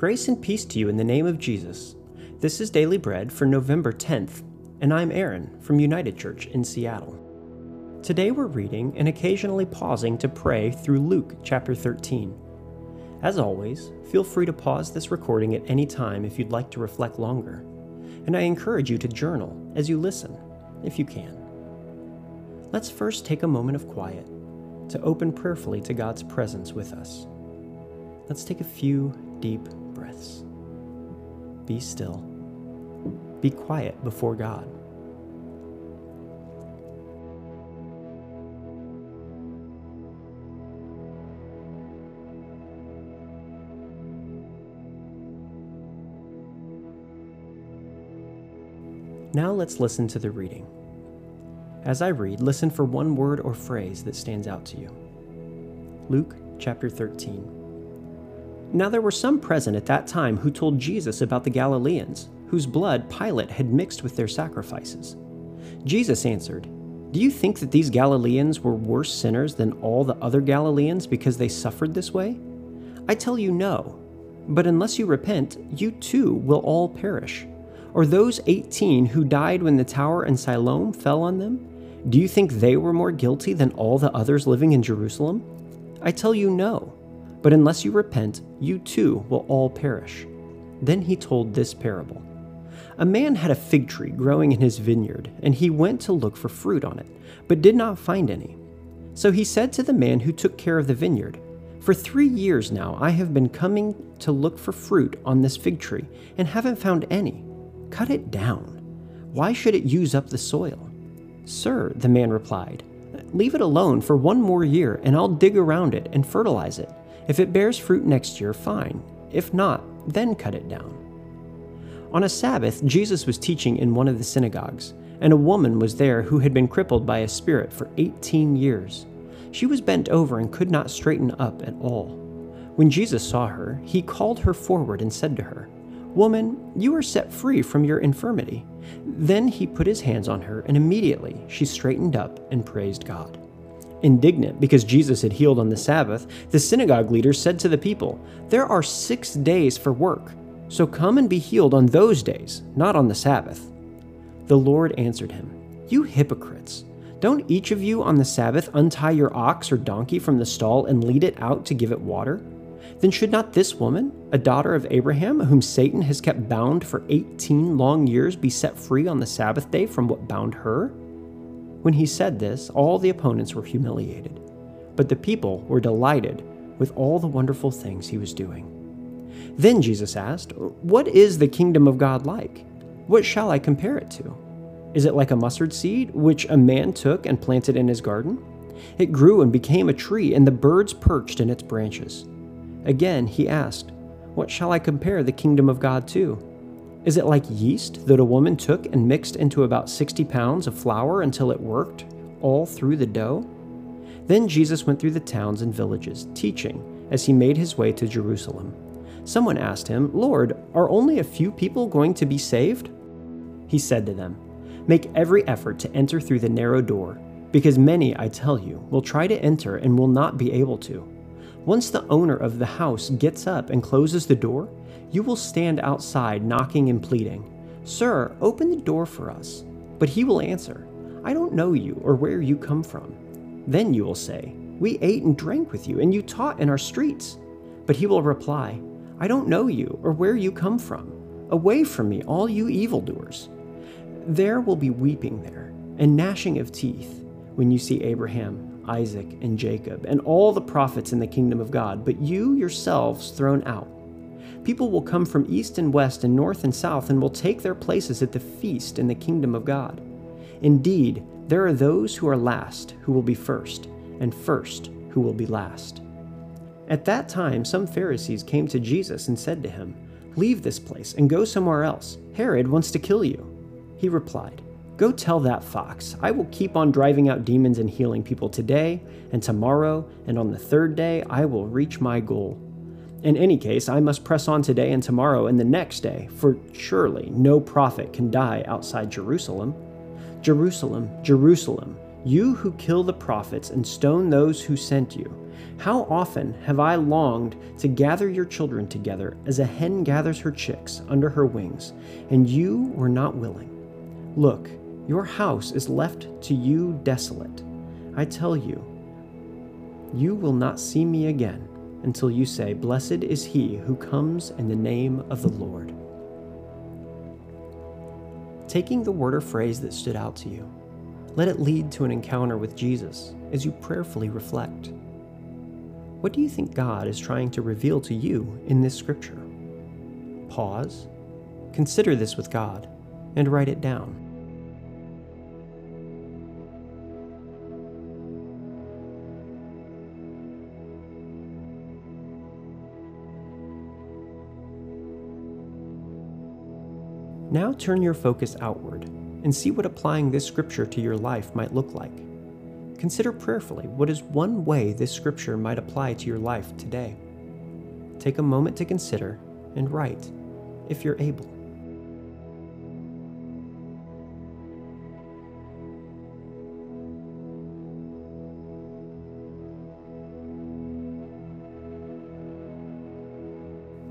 Grace and peace to you in the name of Jesus. This is Daily Bread for November 10th, and I'm Aaron from United Church in Seattle. Today we're reading and occasionally pausing to pray through Luke chapter 13. As always, feel free to pause this recording at any time if you'd like to reflect longer, and I encourage you to journal as you listen, if you can. Let's first take a moment of quiet to open prayerfully to God's presence with us. Let's take a few deep breaths. Be still. Be quiet before God. Now let's listen to the reading. As I read, listen for one word or phrase that stands out to you. Luke chapter 13. Now there were some present at that time who told Jesus about the Galileans, whose blood Pilate had mixed with their sacrifices. Jesus answered, Do you think that these Galileans were worse sinners than all the other Galileans because they suffered this way? I tell you no. But unless you repent, you too will all perish. Or those 18 who died when the tower in Siloam fell on them? Do you think they were more guilty than all the others living in Jerusalem? I tell you no. But unless you repent, you too will all perish. Then he told this parable A man had a fig tree growing in his vineyard, and he went to look for fruit on it, but did not find any. So he said to the man who took care of the vineyard, For three years now I have been coming to look for fruit on this fig tree, and haven't found any. Cut it down. Why should it use up the soil? Sir, the man replied, Leave it alone for one more year, and I'll dig around it and fertilize it. If it bears fruit next year, fine. If not, then cut it down. On a Sabbath, Jesus was teaching in one of the synagogues, and a woman was there who had been crippled by a spirit for 18 years. She was bent over and could not straighten up at all. When Jesus saw her, he called her forward and said to her, Woman, you are set free from your infirmity. Then he put his hands on her, and immediately she straightened up and praised God. Indignant because Jesus had healed on the Sabbath, the synagogue leaders said to the people, There are six days for work, so come and be healed on those days, not on the Sabbath. The Lord answered him, You hypocrites! Don't each of you on the Sabbath untie your ox or donkey from the stall and lead it out to give it water? Then should not this woman, a daughter of Abraham, whom Satan has kept bound for 18 long years, be set free on the Sabbath day from what bound her? When he said this, all the opponents were humiliated, but the people were delighted with all the wonderful things he was doing. Then Jesus asked, What is the kingdom of God like? What shall I compare it to? Is it like a mustard seed, which a man took and planted in his garden? It grew and became a tree, and the birds perched in its branches. Again, he asked, What shall I compare the kingdom of God to? Is it like yeast that a woman took and mixed into about 60 pounds of flour until it worked all through the dough? Then Jesus went through the towns and villages, teaching as he made his way to Jerusalem. Someone asked him, Lord, are only a few people going to be saved? He said to them, Make every effort to enter through the narrow door, because many, I tell you, will try to enter and will not be able to. Once the owner of the house gets up and closes the door, you will stand outside knocking and pleading, Sir, open the door for us. But he will answer, I don't know you or where you come from. Then you will say, We ate and drank with you, and you taught in our streets. But he will reply, I don't know you or where you come from. Away from me, all you evildoers. There will be weeping there and gnashing of teeth when you see Abraham Isaac, and Jacob, and all the prophets in the kingdom of God, but you yourselves thrown out. People will come from east and west and north and south and will take their places at the feast in the kingdom of God. Indeed, there are those who are last who will be first, and first who will be last. At that time, some Pharisees came to Jesus and said to him, Leave this place and go somewhere else. Herod wants to kill you. He replied, Go tell that fox, I will keep on driving out demons and healing people today and tomorrow, and on the third day I will reach my goal. In any case, I must press on today and tomorrow and the next day, for surely no prophet can die outside Jerusalem. Jerusalem, Jerusalem, you who kill the prophets and stone those who sent you. How often have I longed to gather your children together as a hen gathers her chicks under her wings, and you were not willing. Look, your house is left to you desolate. I tell you, you will not see me again until you say, Blessed is he who comes in the name of the Lord. Taking the word or phrase that stood out to you, let it lead to an encounter with Jesus as you prayerfully reflect. What do you think God is trying to reveal to you in this scripture? Pause, consider this with God, and write it down. Now turn your focus outward and see what applying this scripture to your life might look like. Consider prayerfully what is one way this scripture might apply to your life today. Take a moment to consider and write, if you're able.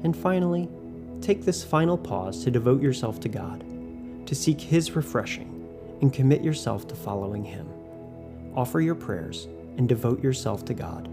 And finally, Take this final pause to devote yourself to God, to seek His refreshing, and commit yourself to following Him. Offer your prayers and devote yourself to God.